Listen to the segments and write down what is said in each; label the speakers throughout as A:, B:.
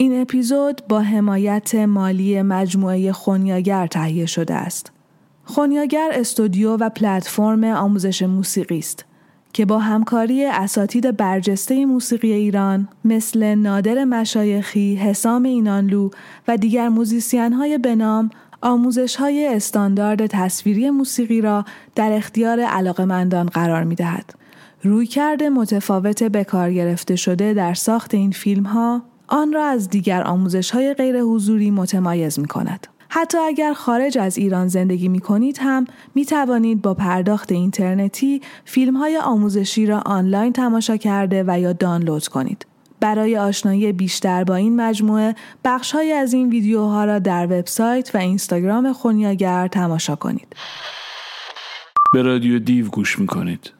A: این اپیزود با حمایت مالی مجموعه خونیاگر تهیه شده است. خونیاگر استودیو و پلتفرم آموزش موسیقی است که با همکاری اساتید برجسته موسیقی ایران مثل نادر مشایخی، حسام اینانلو و دیگر موزیسین های بنام آموزش های استاندارد تصویری موسیقی را در اختیار علاقمندان قرار می دهد. رویکرد متفاوت به کار گرفته شده در ساخت این فیلم ها آن را از دیگر آموزش های غیر حضوری متمایز می کند. حتی اگر خارج از ایران زندگی می کنید هم می توانید با پرداخت اینترنتی فیلم های آموزشی را آنلاین تماشا کرده و یا دانلود کنید. برای آشنایی بیشتر با این مجموعه بخش های از این ویدیوها را در وبسایت و اینستاگرام خونیاگر تماشا کنید.
B: به رادیو دیو گوش می کنید.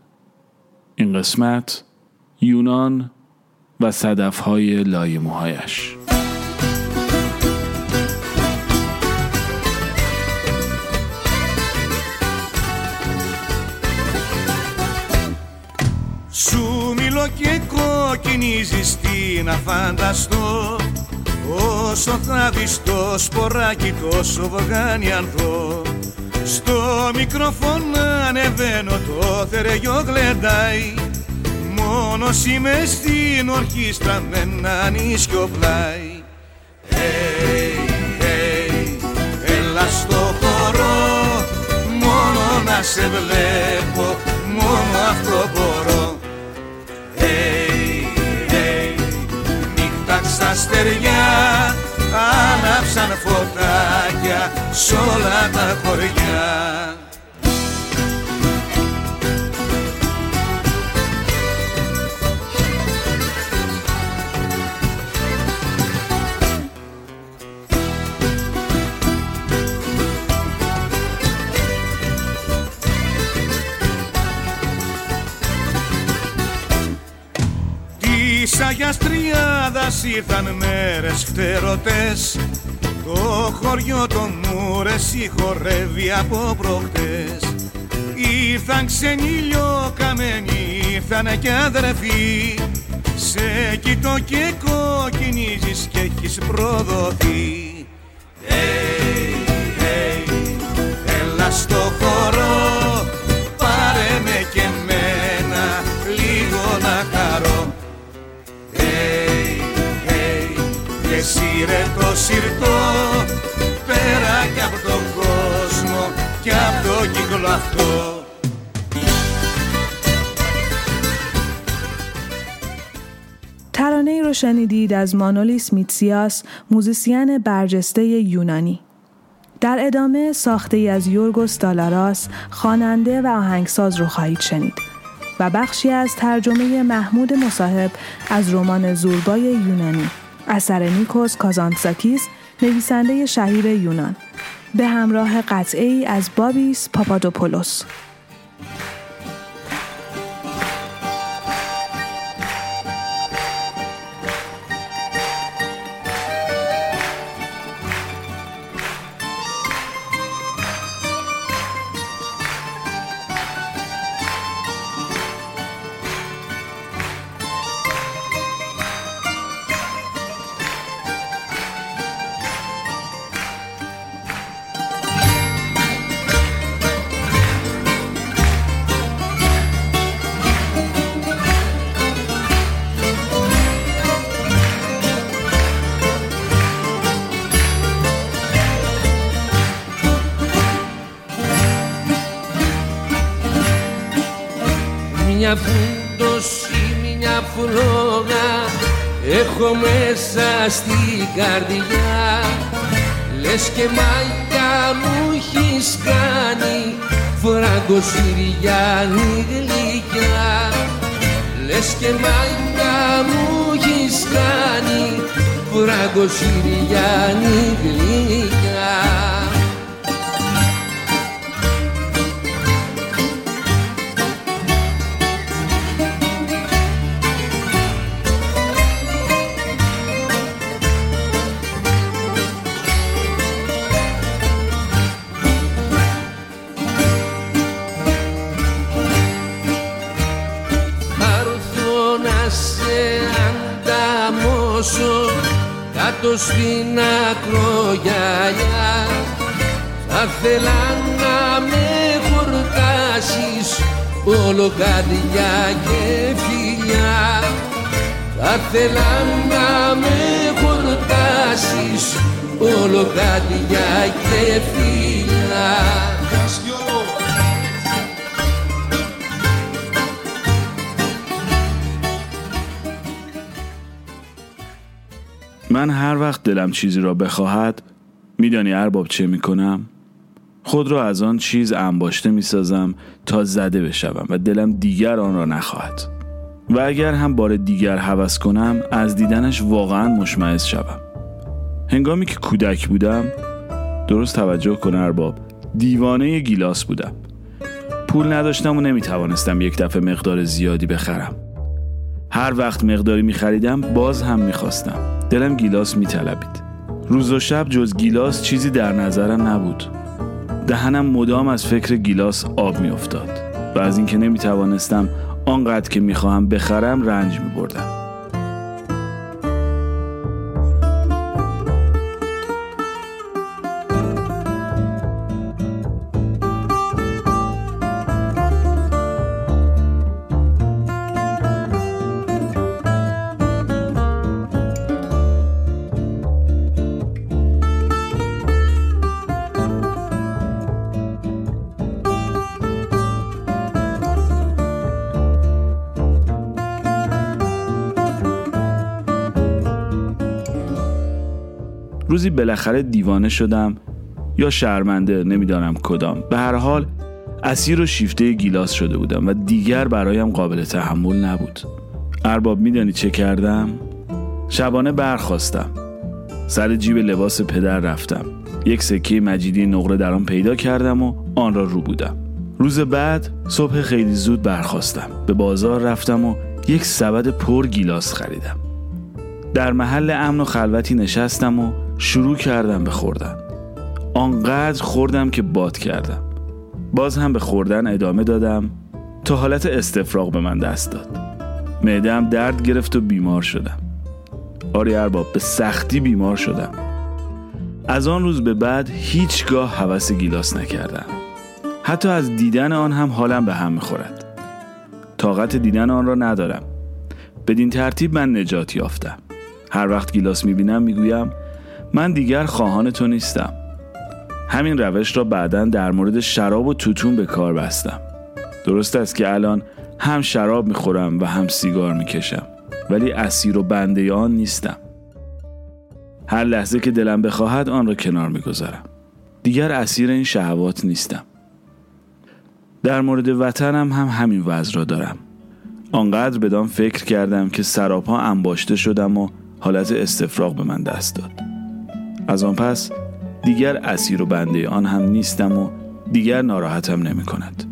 B: این قسمت یونان و صدف های لای موهایش.
C: Σου μιλώ και κοκκινίζεις τι να φανταστώ Όσο θα δεις το σποράκι τόσο βγάνει ανθό Στο μικρόφωνο ανεβαίνω το θερεγιό γλεντάει Μόνος είμαι στην ορχήστρα με ένα νησιό πλάι. Hey, hey, Έλα στο χώρο μόνο να σε βλέπω μόνο αυτό μπορώ. Hey, hey, νύχτα στα στεριά άναψαν φωτάκια σ' όλα τα χωριά Της Αγιάς Τριάδας ήρθαν μέρες χτερωτές. Το χωριό των Μούρες χορεύει από προχτές. Ήρθαν ξένοι καμένοι, ήρθαν και αδερφοί. Σε κοιτώ και κοκκινίζεις και έχεις προδοθεί. Hey, hey, Έλα στο χώρο, και σύρε το συρτό πέρα κι από τον κόσμο κι από το κύκλο αυτό
A: ترانه ای رو شنیدید از مانولیس میتسیاس موزیسین برجسته یونانی. در ادامه ساخته ای از یورگوس دالاراس خواننده و آهنگساز رو خواهید شنید و بخشی از ترجمه محمود مصاحب از رمان زوربای یونانی اثر نیکوس کازانتزاکیس نویسنده شهیر یونان. به همراه قطعه ای از بابیس پاپادوپولوس.
D: Καρδιά. Λες και μάγια μου έχεις κάνει φραγκοσυριάνη γλυκιά Λες και μάγια μου έχεις κάνει φραγκοσυριάνη γλυκιά κάτω στην ακρογιαλιά. Θα θέλα να με χορτάσεις όλο καρδιά και φιλιά. Θα θέλα να με χορτάσεις όλο καρδιά και φιλιά
B: من هر وقت دلم چیزی را بخواهد میدانی ارباب چه می‌کنم؟ خود را از آن چیز انباشته می‌سازم تا زده بشوم و دلم دیگر آن را نخواهد. و اگر هم بار دیگر هوس کنم از دیدنش واقعا مشمعز شوم. هنگامی که کودک بودم درست توجه کن ارباب دیوانه گیلاس بودم. پول نداشتم و نمی‌توانستم یک دفعه مقدار زیادی بخرم. هر وقت مقداری میخریدم باز هم می‌خواستم. دلم گیلاس میطلبید. روز و شب جز گیلاس چیزی در نظرم نبود. دهنم مدام از فکر گیلاس آب میافتاد و از اینکه نمی‌توانستم آنقدر که می‌خواهم بخرم رنج میبردم. روزی بالاخره دیوانه شدم. یا شرمنده نمی‌دانم کدام. به هر حال اسیر و شیفته گیلاس شده بودم و دیگر برایم قابل تحمل نبود. ارباب میدانی چه کردم؟ شبانه برخواستم سر جیب لباس پدر رفتم. یک سکه مجیدی نقره در آن پیدا کردم و آن را رو بودم. روز بعد صبح خیلی زود برخواستم به بازار رفتم و یک سبد پر گیلاس خریدم. در محل امن و خلوتی نشستم و شروع کردم به خوردن. آنقدر خوردم که باد کردم. باز هم به خوردن ادامه دادم تا حالت استفراغ به من دست داد. معدم درد گرفت و بیمار شدم. آری ارباب به سختی بیمار شدم. از آن روز به بعد هیچگاه حوس گیلاس نکردم. حتی از دیدن آن هم حالم به هم می‌خورد. طاقت دیدن آن را ندارم. بدین ترتیب من نجات یافتم. هر وقت گیلاس می‌بینم می‌گویم من دیگر خواهان تو نیستم. همین روش را بعدا در مورد شراب و توتون به کار بستم. درست است که الان هم شراب می‌خورم و هم سیگار می‌کشم ولی اسیر و بنده آن نیستم. هر لحظه که دلم بخواهد آن را کنار می‌گذارم. دیگر اسیر این شهوات نیستم. در مورد وطنم هم همین وضع را دارم. آنقدر بدان فکر کردم که سراپا انباشته شدم و حالت استفراغ به من دست داد. از آن پس دیگر اسیر و بنده آن هم نیستم و دیگر ناراحتم نمی کند.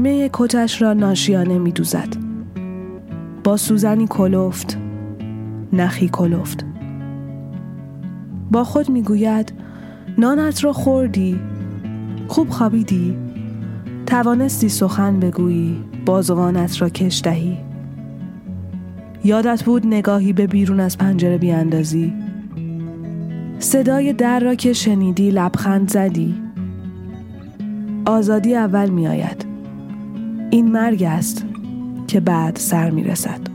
A: دگمه کتش را ناشیانه می دوزد. با سوزنی کلفت نخی کلفت. با خود می‌گوید نانت را خوردی خوب خوابیدی توانستی سخن بگویی بازوانت را کش دهی. یادت بود نگاهی به بیرون از پنجره بیاندازی؟ صدای در را که شنیدی لبخند زدی؟ آزادی اول می آید این مرگ است که بعد سر می رسد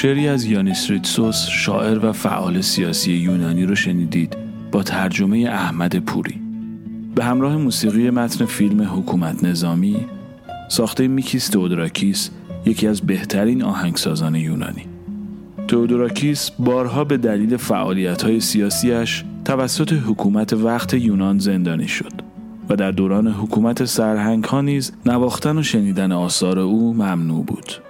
E: شعری از یانیس ریتسوس شاعر و فعال سیاسی یونانی رو شنیدید با ترجمه احمد پوری به همراه موسیقی متن فیلم حکومت نظامی ساخته میکیس تودراکیس یکی از بهترین آهنگسازان یونانی تودوراکیس بارها به دلیل فعالیت سیاسیش توسط حکومت وقت یونان زندانی شد و در دوران حکومت سرهنگ ها نیز نواختن و شنیدن آثار او ممنوع بود.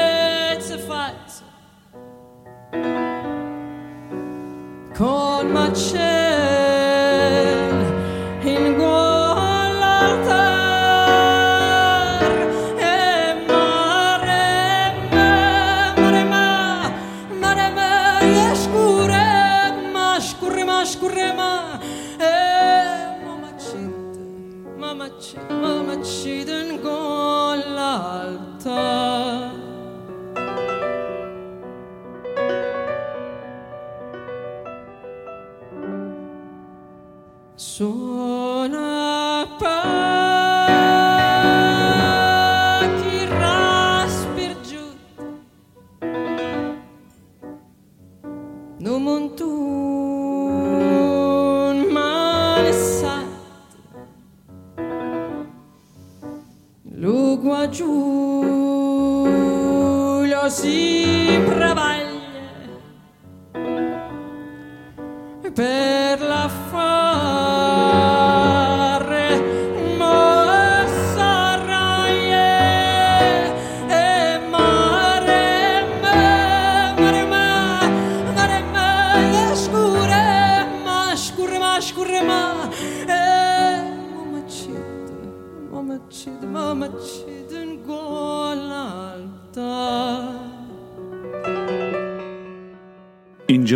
E: assim.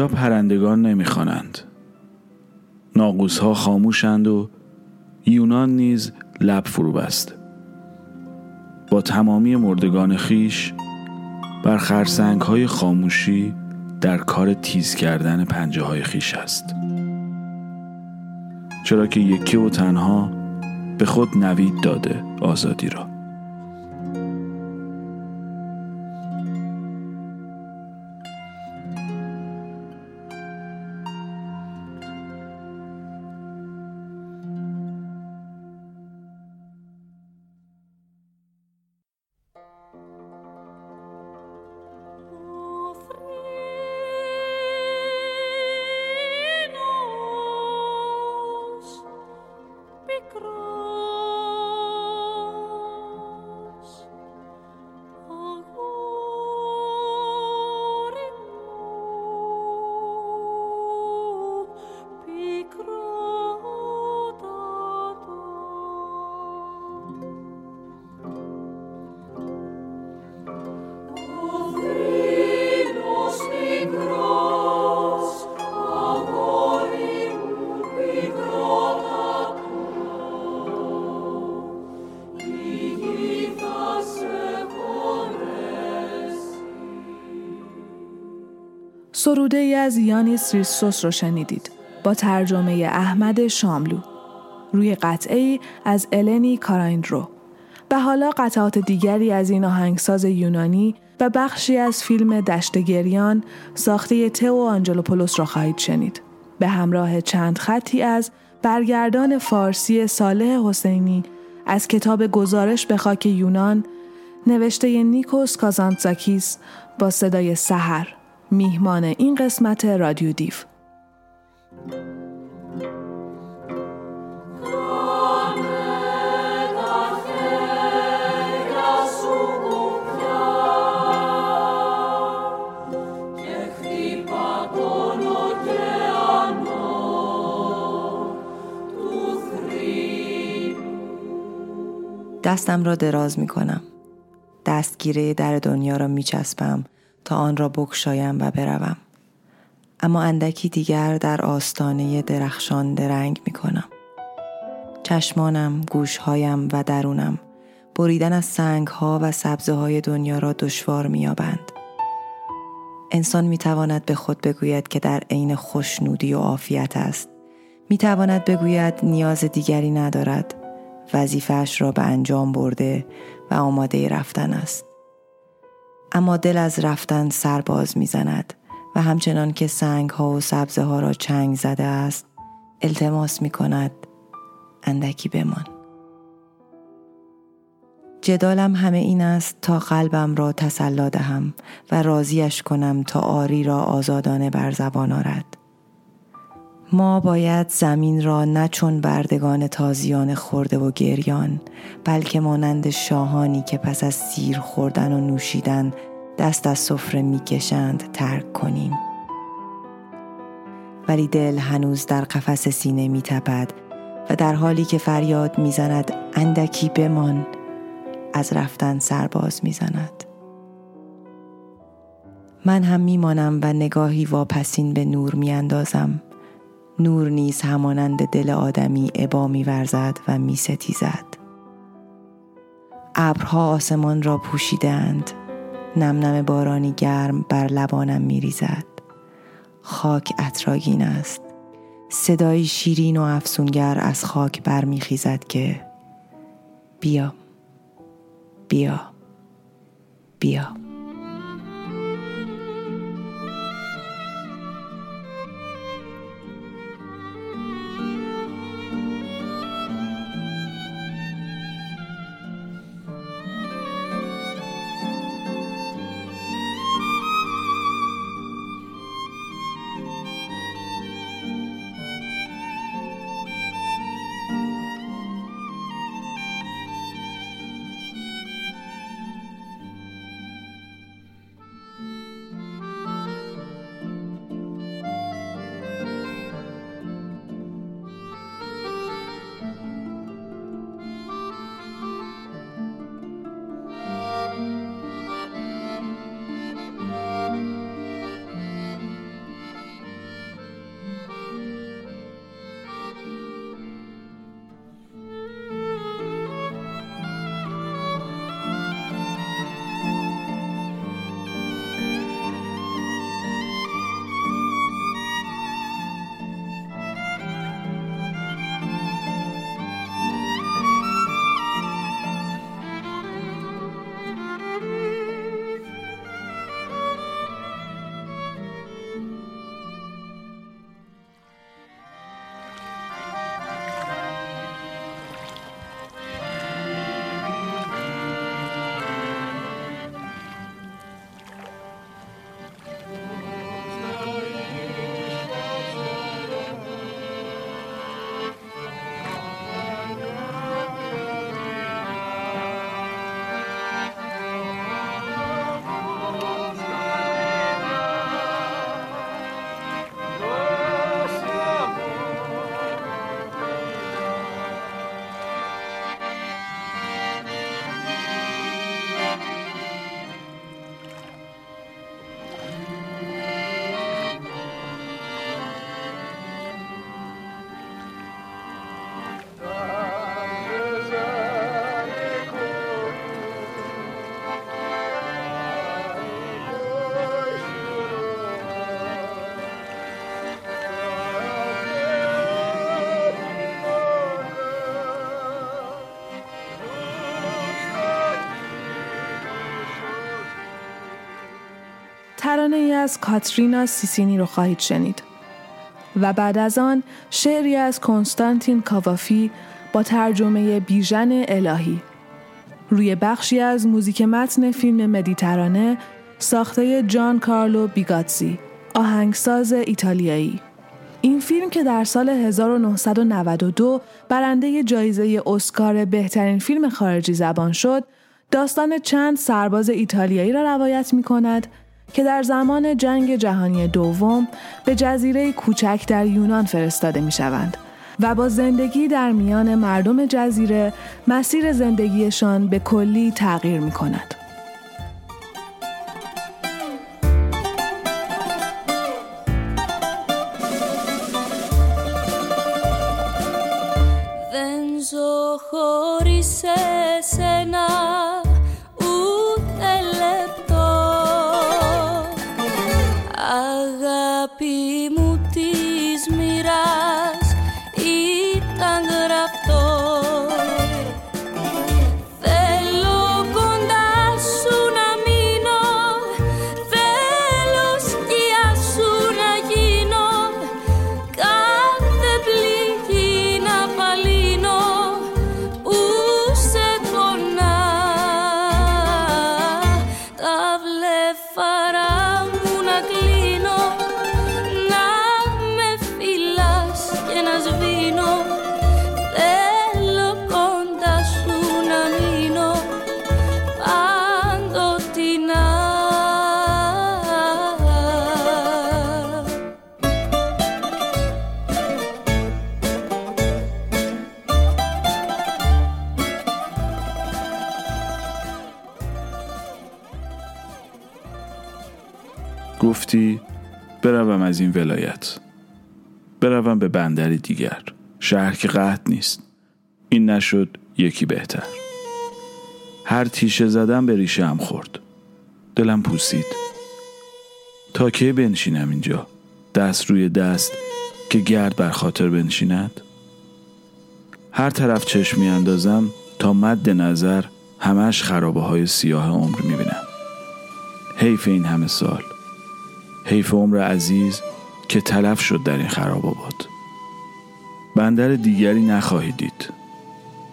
E: پرندگان نمی‌خوانند. ناقوس ها خاموشند و یونان نیز لب فرو بست با تمامی مردگان خیش بر خرسنگ های خاموشی در کار تیز کردن پنجه های خیش است. چرا که یکی و تنها به خود نوید داده آزادی را.
A: سروده ای از یانیس ریستوس رو شنیدید. با ترجمه احمد شاملو. روی قطعه از النی کارایندرو و حالا قطعات دیگری از این آهنگساز یونانی و بخشی از فیلم دشت گریان ساخته تو آنجلوپولوس را خواهید شنید. به همراه چند خطی از برگردان فارسی صالح حسینی از کتاب گزارش به خاک یونان نوشته نیکوس کازانتزاکیس با صدای سحر. میهمان این قسمت رادیو دیو
F: دستم را دراز می کنم. دستگیره در دنیا را می چسبم تا آن را بکشایم و بروم. اما اندکی دیگر در آستانه درخشان درنگ می کنم. چشمانم، گوشهایم و درونم بریدن از سنگ ها و سبزه های دنیا را دشوار می یابند. انسان می تواند به خود بگوید که در عین خوشنودی و عافیت است. می تواند بگوید نیاز دیگری ندارد وظیفهش را به انجام برده و آماده رفتن است. اما دل از رفتن سرباز می‌زند و همچنان که سنگ ها و سبزه ها را چنگ زده است التماس می کند اندکی بمان. جدالم همه این است تا قلبم را تسلا دهم و راضیش کنم تا آری را آزادانه بر زبان آرد. ما باید زمین را نه چون بردگان تازیان خورده و گریان بلکه مانند شاهانی که پس از سیر خوردن و نوشیدن دست از سفره می‌کشند ترک کنیم. ولی دل هنوز در قفس سینه میتپد و در حالی که فریاد می‌زند اندکی بمان از رفتن سرباز می‌زند. من هم میمانم و نگاهی واپسین به نور میاندازم. نور نیز همانند دل آدمی عبا میورزد و میستیزد. ابرها آسمان را پوشیدند. نم نم بارانی گرم بر لبانم میریزد. خاک اطراگین است. صدایی شیرین و افسونگر از خاک برمیخیزد که بیا بیا بیا.
A: ترانه ای از کاترینا سیسینی رو خواهید شنید. و بعد از آن شعری از کنستانتین کاوافی با ترجمه بیژن الهی. روی بخشی از موزیک متن فیلم مدیترانه ساخته جان کارلو بیگاتزی آهنگساز ایتالیایی. این فیلم که در سال 1992 برنده جایزه اسکار بهترین فیلم خارجی زبان شد داستان چند سرباز ایتالیایی را روایت می کند که در زمان جنگ جهانی دوم به جزیره کوچک در یونان فرستاده می شوند و با زندگی در میان مردم جزیره مسیر زندگیشان به کلی تغییر می کند.
B: به بندری دیگر. شهر که قهد نیست. این نشد یکی بهتر. هر تیشه زدم به ریشه هم خورد. دلم پوسید. تا کی بنشینم اینجا؟ دست روی دست که گرد بر خاطر بنشیند؟ هر طرف چشم اندازم تا مد نظر همش خرابه های سیاه عمر می‌بینم. حیف این همه سال. حیف عمر عزیز که تلف شد در این خراب آباد بندر دیگری نخواهی دید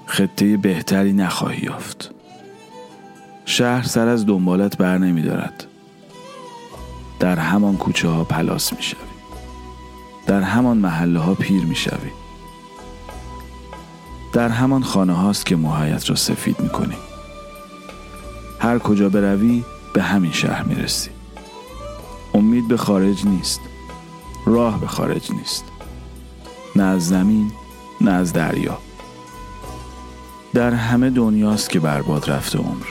B: خطه بهتری نخواهی یافت شهر سر از دنبالت بر نمی دارد. در همان کوچه ها پلاس می شوی. در همان محله ها پیر می شوی. در همان خانه هاست که موهایت را سفید می کنی. هر کجا بروی به همین شهر می رسی. امید به خارج نیست راه به خارج نیست نه از زمین نه از دریا. در همه دنیاست که برباد رفته عمر.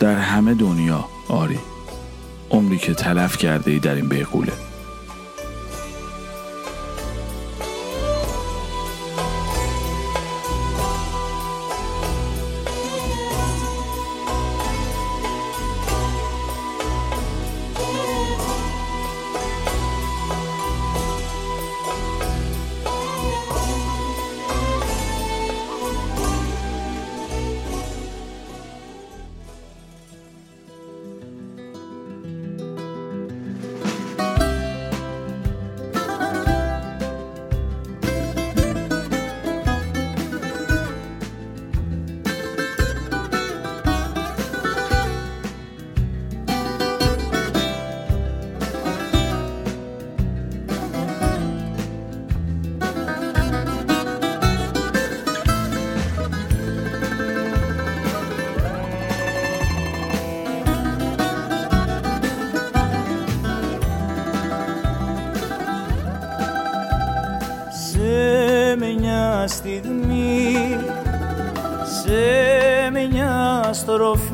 B: در همه دنیا آری عمری که تلف کرده ای در این بیغوله
C: of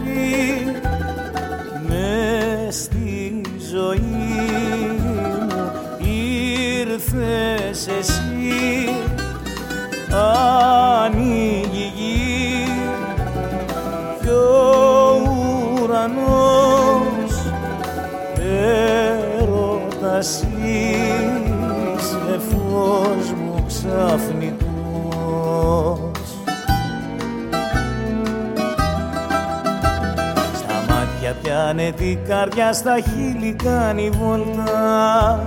C: στα χείλη κάνει βόλτα.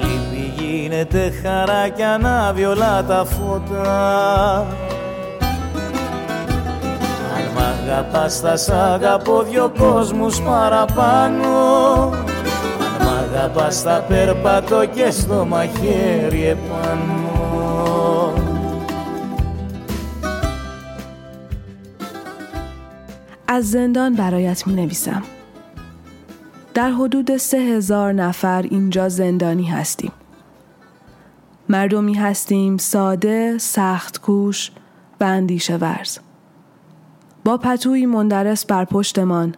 C: Η λύπη γίνεται χαρά κι ανάβει όλα τα φώτα. Αν μ' αγαπάς θα σ' αγαπώ δυο κόσμους παραπάνω. Αν μ' αγαπάς θα περπατώ και στο μαχαίρι επάνω
A: از زندان برایت می نویسم. در حدود سه هزار نفر اینجا زندانی هستیم. مردمی هستیم ساده، سخت کوش و اندیشه ورز. با پتوی مندرس بر پشتمان،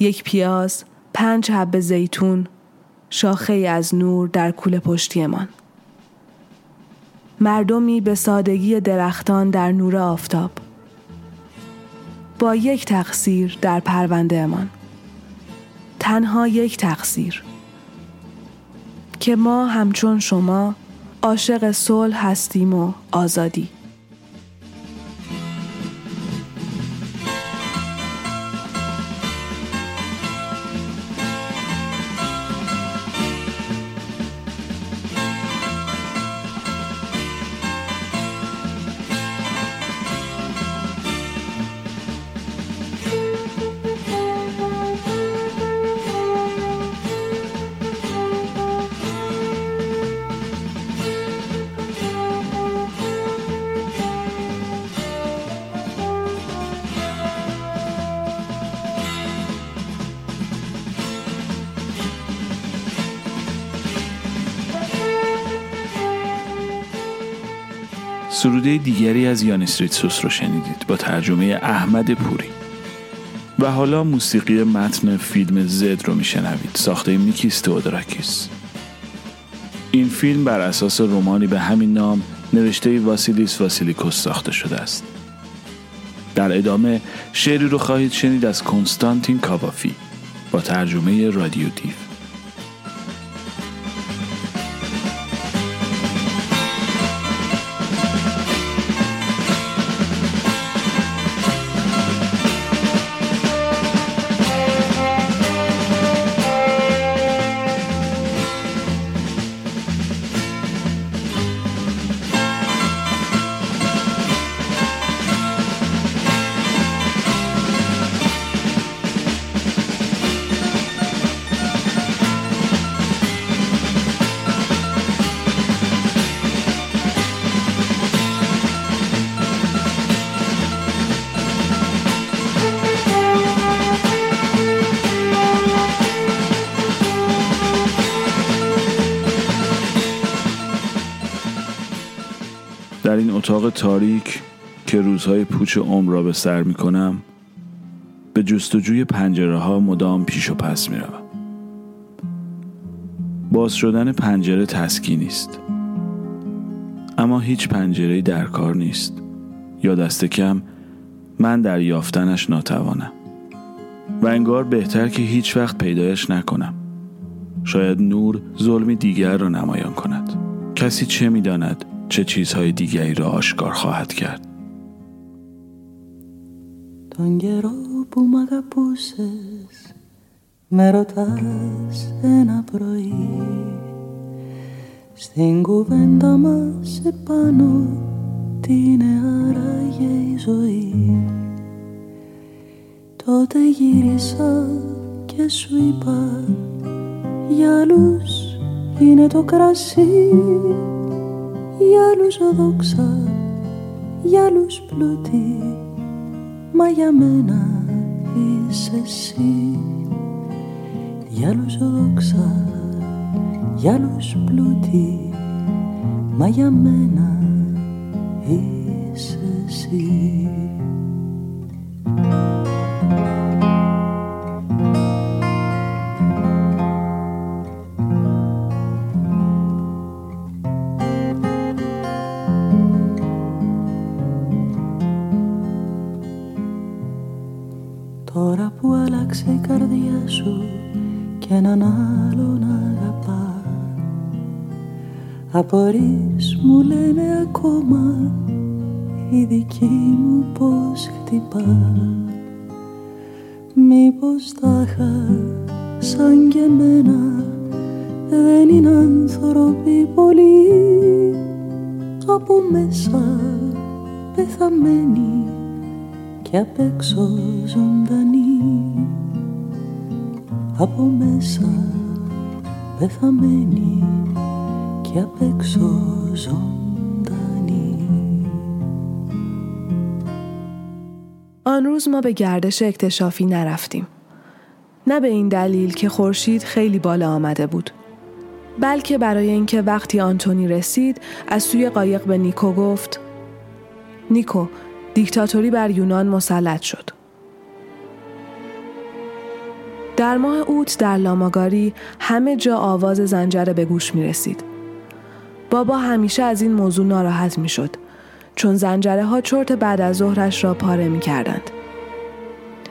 A: یک پیاز، پنج حب زیتون، شاخه از نور در کوله پشتیمان. مردمی به سادگی درختان در نور آفتاب. با یک تقصیر در پروندهمان تنها یک تقصیر. که ما همچون شما عاشق صلح هستیم و آزادی.
B: سروده دیگری از یانس ریتسوس رو شنیدید با ترجمه احمد پوری. و حالا موسیقی متن فیلم زد رو میشنوید. ساخته میکیس تودراکیس این فیلم بر اساس رومانی به همین نام نوشته واسیلیس واسیلیکوس ساخته شده است. در ادامه شعری رو خواهید شنید از کنستانتین کاوافی با ترجمه رادیو دیو. تاریک که روزهای پوچ عمر را به سر می کنم به جستجوی پنجره ها مدام پیش و پس می روم. باز شدن پنجره تسکی نیست. اما هیچ پنجره در کار نیست. یا دست کم من در یافتنش ناتوانم. و انگار بهتر که هیچ وقت پیدایش نکنم. شاید نور ظلمی دیگر را نمایان کند. کسی چه می‌داند؟ چه چیزهای دیگری را آشکار خواهد کرد
G: Τον καιρό που μ' αγαπούσες Με ρωτάς ένα πρωί Στην κουβέντα μας επάνω Τι είναι άραγε η ζωή Τότε γύρισα και σου είπα Για άλλους είναι το κρασί για άλλους δόξα, για άλλους πλούτη Μα για μένα είσαι εσύ. Για άλλους δόξα, για άλλους πλούτη Μα για μένα είσαι εσύ σου και έναν άλλον αγαπά. Απορείς μου λένε ακόμα η δική μου πως χτυπά. Μήπως τα σαν και εμένα δεν είναι άνθρωποι πολύ από μέσα πεθαμένοι και απ' έξω ζωντανοί από μέσα πεθαμένοι και απ' έξω ζωντανοί
A: آن روز ما به گردش اکتشافی نرفتیم. نه به این دلیل که خورشید خیلی بالا آمده بود. بلکه برای اینکه وقتی آنتونی رسید از سوی قایق به نیکو گفت نیکو دیکتاتوری بر یونان مسلط شد. در ماه اوت در لاماگاری همه جا آواز زنجره به گوش می رسید. بابا همیشه از این موضوع ناراحت می شد چون زنجره ها چرت بعد از ظهرش را پاره می کردند.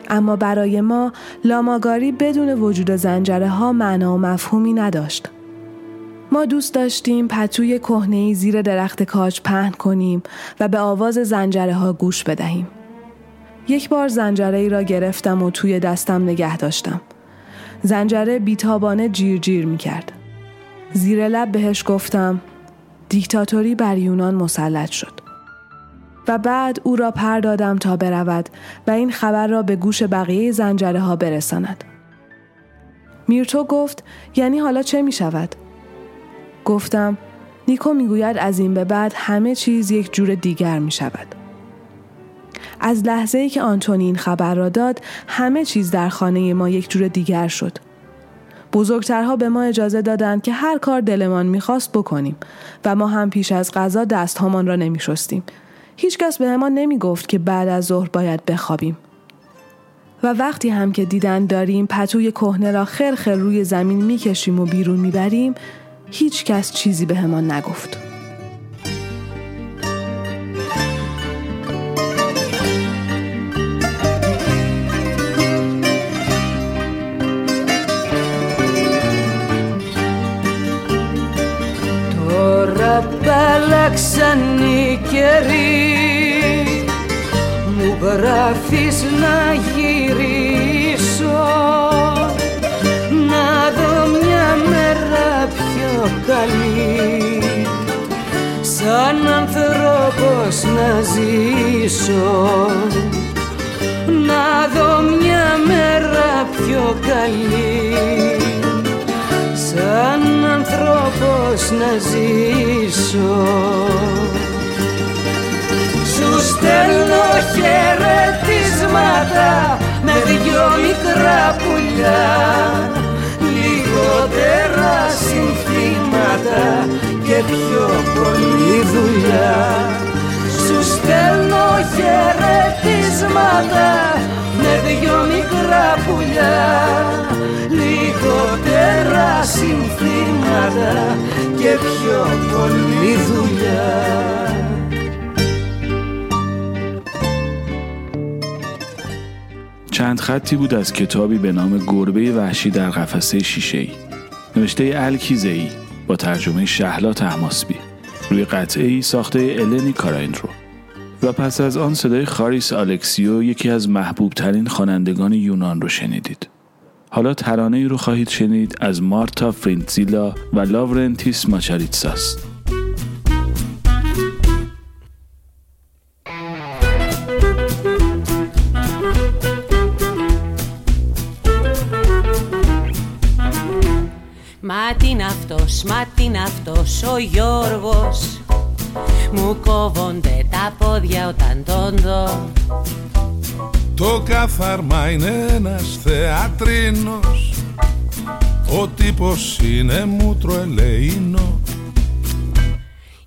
A: اما برای ما لاماگاری بدون وجود زنجره ها معنا و مفهومی نداشت. ما دوست داشتیم پتوی کهنه زیر درخت کاج پهن کنیم و به آواز زنجره ها گوش بدهیم. یک بار زنجره ای را گرفتم و توی دستم نگه داشتم. زنجره بیتابانه جیر جیر می کرد. زیر لب بهش گفتم دیکتاتوری بر یونان مسلط شد. و بعد او را پر دادم تا برود و این خبر را به گوش بقیه زنجره ها برساند. میرتو گفت یعنی حالا چه می شود؟ گفتم نیکو می‌گوید از این به بعد همه چیز یک جور دیگر می شود. از لحظه ای که آنتونی این خبر را داد همه چیز در خانه ما یک جور دیگر شد. بزرگترها به ما اجازه دادند که هر کار دلمان می‌خواست بکنیم و ما هم پیش از غذا دستهامان را نمی شستیم. هیچکس به ما نمی گفت که بعد از ظهر باید بخوابیم. و وقتی هم که دیدن داریم پتوی کهنه را خرخر روی زمین می‌کشیم و بیرون می‌بریم هیچ کس چیزی به همان نگفت.
H: Πάλαξαν οι καιροί Μου γράφεις να γυρίσω Να δω μια μέρα πιο καλή. Σαν άνθρωπος να ζήσω Να δω μια μέρα πιο καλή σαν άνθρωπος να ζήσω. Σου στέλνω χαιρετίσματα με δυο μικρά πουλιά λιγότερα συνθήματα και πιο πολλή δουλειά. Σου στέλνω χαιρετίσματα με δυο μικρά πουλιά λιγότερα συνθήματα και πιο πολλή δουλειά
B: چند خطی بود از کتابی به نام گربه وحشی در قفسه شیشه ای نوشته الکیزه ای با ترجمه شهلا تحماسبی روی قطعه ای ساخته النی کاراین رو و پس از آن صدای خاریس آلکسیو یکی از محبوب ترین خوانندگان یونان رو شنیدید حالا ترانه ای رو خواهید شنید از مارتا فرینتزیلا و لاورنتیس ماچاریتساس
I: Μα τι είναι αυτός, μα τι είναι αυτός ο Γιώργος Μου κόβονται τα πόδια όταν τον δω.
J: Το καθαρμά είναι ένας θεατρίνος. Ο τύπος είναι μούτρο ελεήνο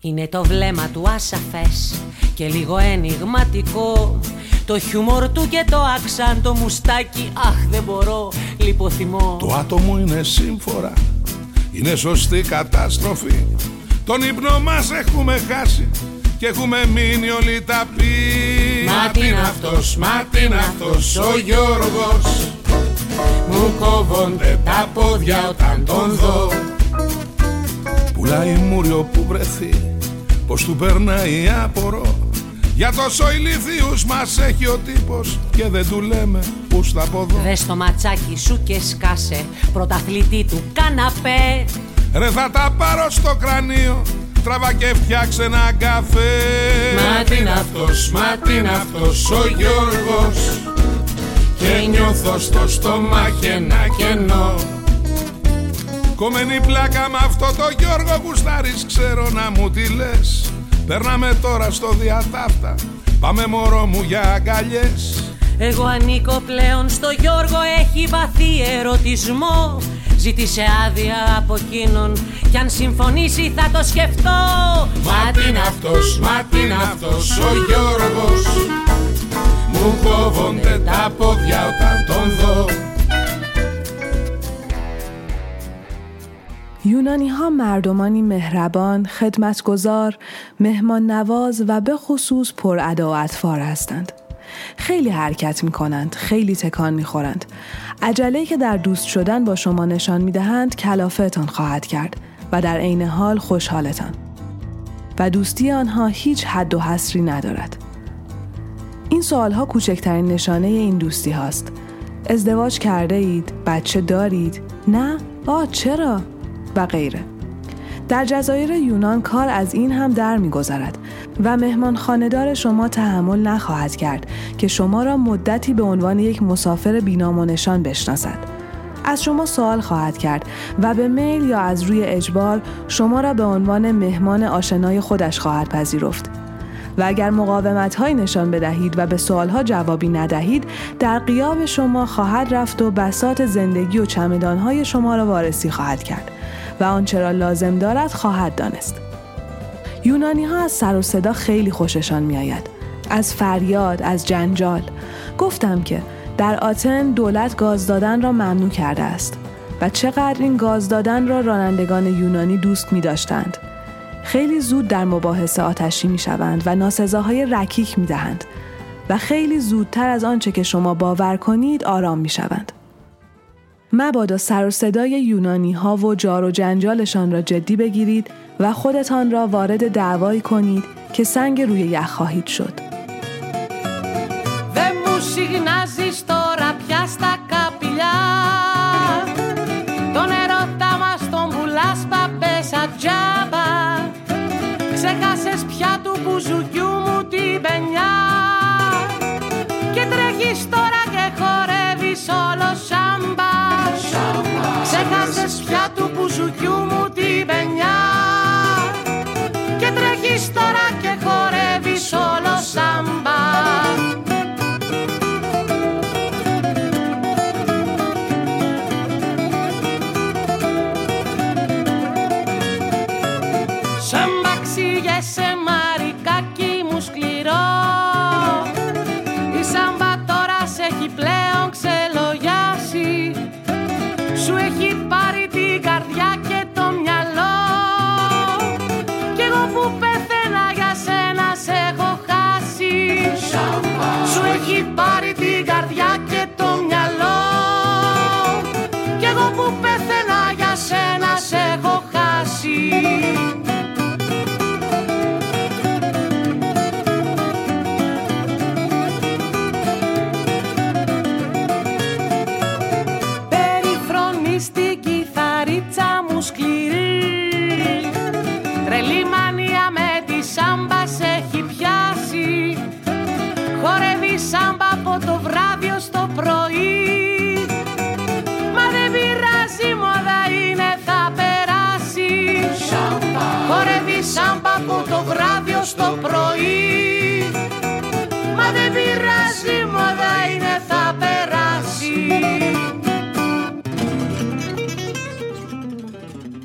I: Είναι το βλέμμα του ασαφές και λίγο ενηγματικό. Το χιούμορ του και το άξαν το μουστάκι Αχ δεν μπορώ, λιποθυμώ.
J: Το άτομο είναι σύμφορα Είναι σωστή καταστροφή Τον ύπνο μας έχουμε χάσει Και έχουμε μείνει όλοι τα πει
I: Μα τι είναι αυτός,
J: μα τι είναι αυτός Ο Γιώργος. Μου κόβονται τα πόδια όταν τον δω. Πουλάει μούριο που βρεθεί Πως του περνάει απορώ Για τόσο ηλίθιους μας έχει ο τύπος Και δεν του λέμε που στα ποδό.
I: Δες το ματσάκι σου και σκάσε Πρωταθλητή του καναπέ
J: Ρε θα τα πάρω στο κρανίο. Τραβά και φτιάξε ένα καφέ.
I: Μα τι είναι αυτός, μα τι είναι αυτός ο Γιώργος.
J: Και νιώθω στο στομάχι ένα κενό. Κομμένη πλάκα με αυτό το Γιώργο Γουστάρης ξέρω να μου τι λες. Περνάμε τώρα στο διατάφτα. Πάμε μωρό μου για αγκαλιές.
I: Εγώ ανήκω πλέον στο Γιώργο Έχει βαθύ ερωτισμό Ζήτησε άδεια από εκείνον Κι αν συμφωνήσει θα το σκεφτώ
J: Μα τι είναι αυτός, μα τι είναι αυτός ο Γιώργος Μου κόβονται τα πόδια όταν τον δω
A: یونانی ها مردمانی مهربان، خدمتگزار، مهمان نواز و به خصوص پر و اطفار هستند. خیلی حرکت می کنند، خیلی تکان می خورند. عجله که در دوست شدن با شما نشان می دهند کلافتان خواهد کرد و در عین حال خوشحالتان. و دوستی آنها هیچ حد و حصری ندارد. این سوال ها کوچکترین نشانه این دوستی هاست. ازدواج کرده اید؟ بچه دارید؟ نه؟ آه چرا؟ و غیره. در جزایر یونان کار از این هم در میگذرد و مهمان خاندار شما تحمل نخواهد کرد که شما را مدتی به عنوان یک مسافر بینام و نشان بشناسد. از شما سوال خواهد کرد و به میل یا از روی اجبار شما را به عنوان مهمان آشنای خودش خواهد پذیرفت. و اگر مقاومت های نشان بدهید و به سوال ها جوابی ندهید در قیاب شما خواهد رفت و بسات زندگی و چمدان های شما را وارسی خواهد کرد و آنچه را لازم دارد خواهد دانست. یونانی ها از سر و صدا خیلی خوششان می آید. از فریاد، از جنجال. گفتم که در آتن دولت گاز دادن را ممنوع کرده است و چقدر این گاز دادن را رانندگان یونانی دوست می داشتند. خیلی زود در مباحثه آتشی می شوند و ناسزاهای رکیک می دهند و خیلی زودتر از آنچه که شما باور کنید آرام می شوند. مبادا سر و صدای یونانی ها و جار و جنجالشان را جدی بگیرید و خودتان را وارد دعوایی کنید که سنگ روی یخ خواهید شد.
K: Ξέχασες πια του μπουζουκιού μου την πενιά Και τρέχεις τώρα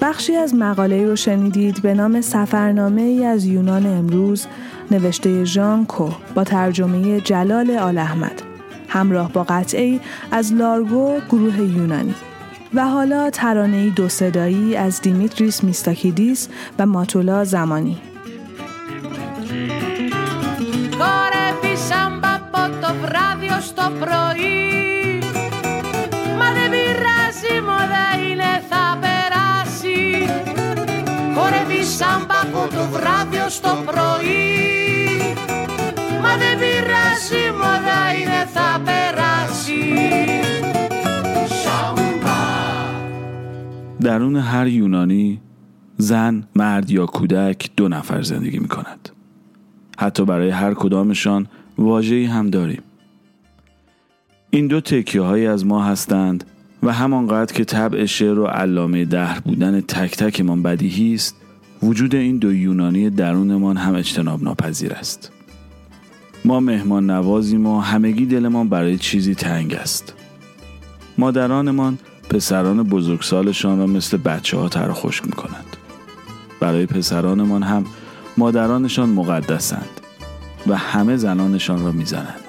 A: بخشی از مقاله رو شنیدید به نام سفرنامه ای از یونان امروز نوشته ژان کو با ترجمه جلال آل احمد همراه با قطعه از لارگو گروه یونانی و حالا ترانه دو صدایی از دیمیتریس میستاکیدیس و ماتولا زمانی
K: Χορεύει σάμπα από το βράδυ ως το πρωί πειράζει μόδα είναι θα περάσει
B: درون هر یونانی زن، مرد یا کودک دو نفر زندگی می کند. حتی برای هر کدامشان واجهی هم داریم. این دو تکیه های از ما هستند و همانقدر که طبع شعر و علامه دهر بودن تک تکمان بدیهی است وجود این دو یونانی درونمان هم اجتناب ناپذیر است. ما مهمان نوازیم و همگی دلمان برای چیزی تنگ است. مادرانمان پسران بزرگسالشان را مثل بچه ها تر خشک می کند. برای پسرانمان هم مادرانشان مقدسند و همه زنانشان را می‌زنند.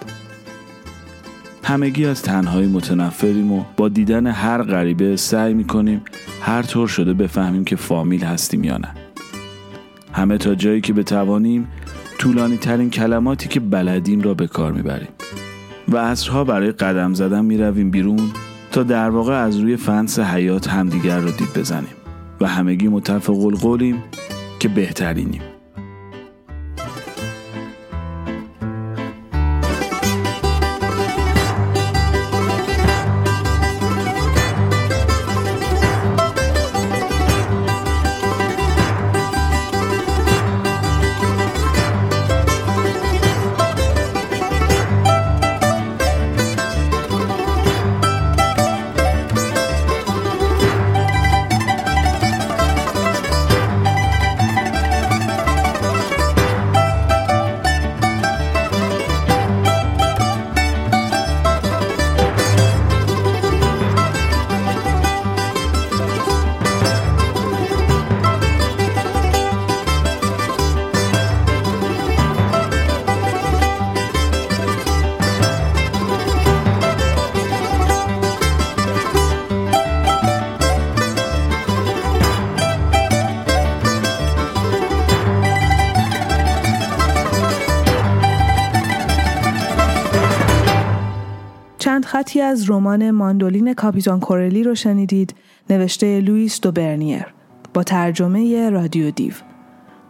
B: همگی از تنهایی متنفریم و با دیدن هر غریبه سعی می کنیم هر طور شده بفهمیم که فامیل هستیم یا نه. همه تا جایی که بتوانیم طولانی ترین کلماتی که بلدیم را به کار می‌بریم. و عصرها برای قدم زدن می رویم بیرون تا در واقع از روی فنس حیات همدیگر را دید بزنیم. و همگی متفق القولیم که بهترینیم.
A: از رمان ماندولین کاپیتان کورلی رو شنیدید نوشته لوئیس دوبرنیر با ترجمه رادیو دیو.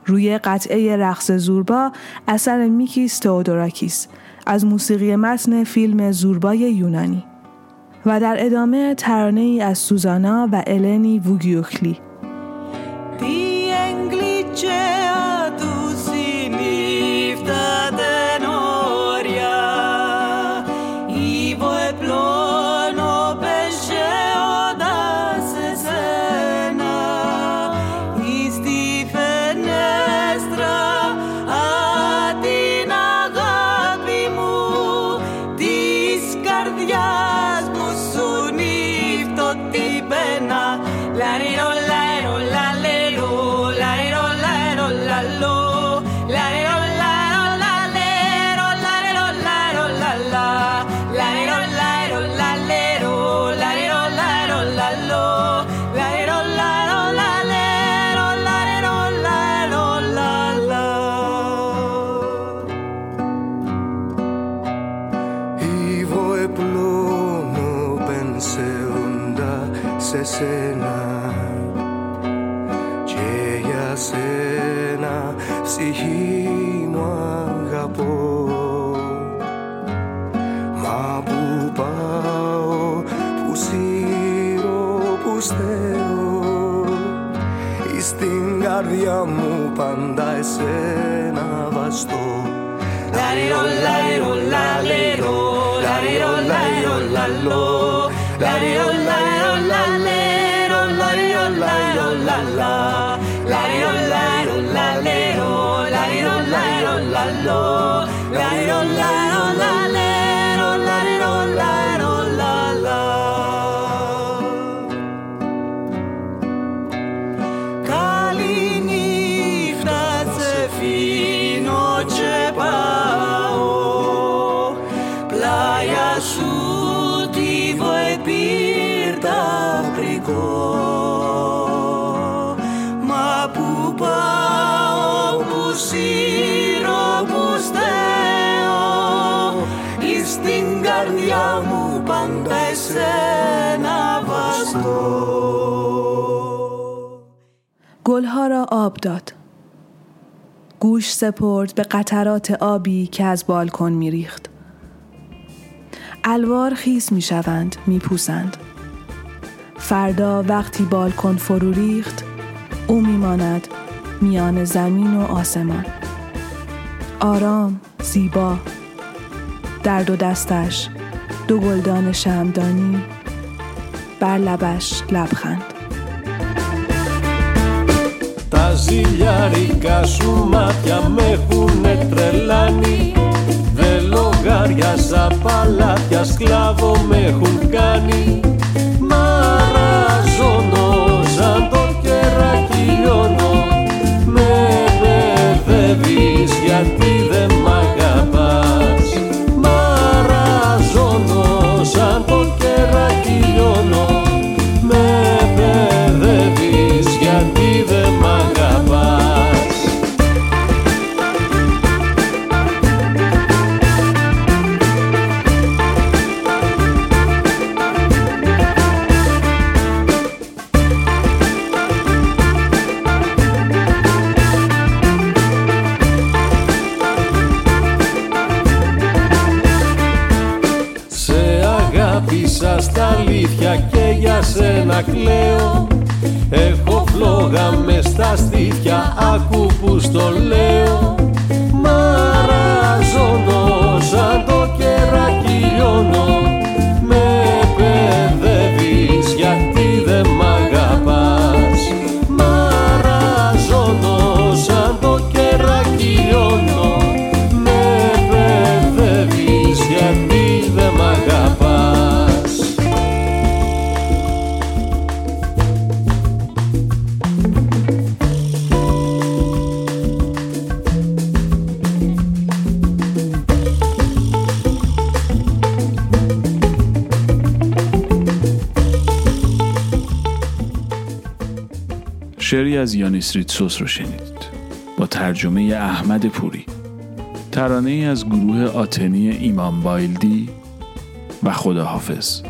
A: روی قطعه رقص زوربا اثر میکیس تئودوراکیس از موسیقی متن فیلم زوربای یونانی. و در ادامه ترانه ای از سوزانا و النی ووگیوکلی.
H: Daddy,
A: گلها را آب داد گوش سپرد به قطرات آبی که از بالکن میریخت. الوار خیس می شوند، می پوسند. فردا وقتی بالکن فرو ریخت، او میماند میان زمین و آسمان. آرام، زیبا، در دو دستش دو گلدان شمدانی بر لبش لبخند
L: Τα ζηλιάρικα σου μάτια με έχουνε τρελάνει. Δεν λογάριαζα παλάτια σκλάβο με έχουν κάνει. Μαραζώνω
B: از یانیس ریتسوس رو شنیدید با ترجمه احمد پوری. ترانه ای از گروه آتنی ایمان بایلدی و خداحافظ.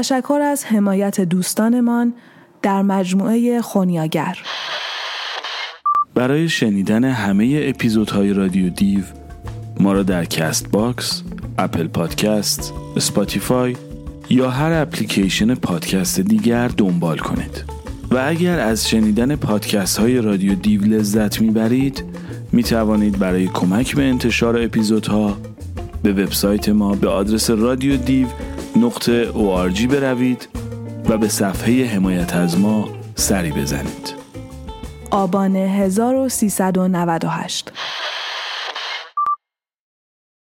A: تشکر از حمایت دوستانمان در مجموعه خونیاگر
B: برای شنیدن همه اپیزودهای رادیو دیو ما را در Castbox، Apple Podcast، Spotify یا هر اپلیکیشن پادکست دیگر دنبال کنید. و اگر از شنیدن پادکست های رادیو دیو لذت می‌برید می توانید برای کمک به انتشار اپیزودها به وبسایت ما به آدرس رادیو دیو نقطه ORG بروید و به صفحه حمایت از ما سری بزنید.
A: آبان 1398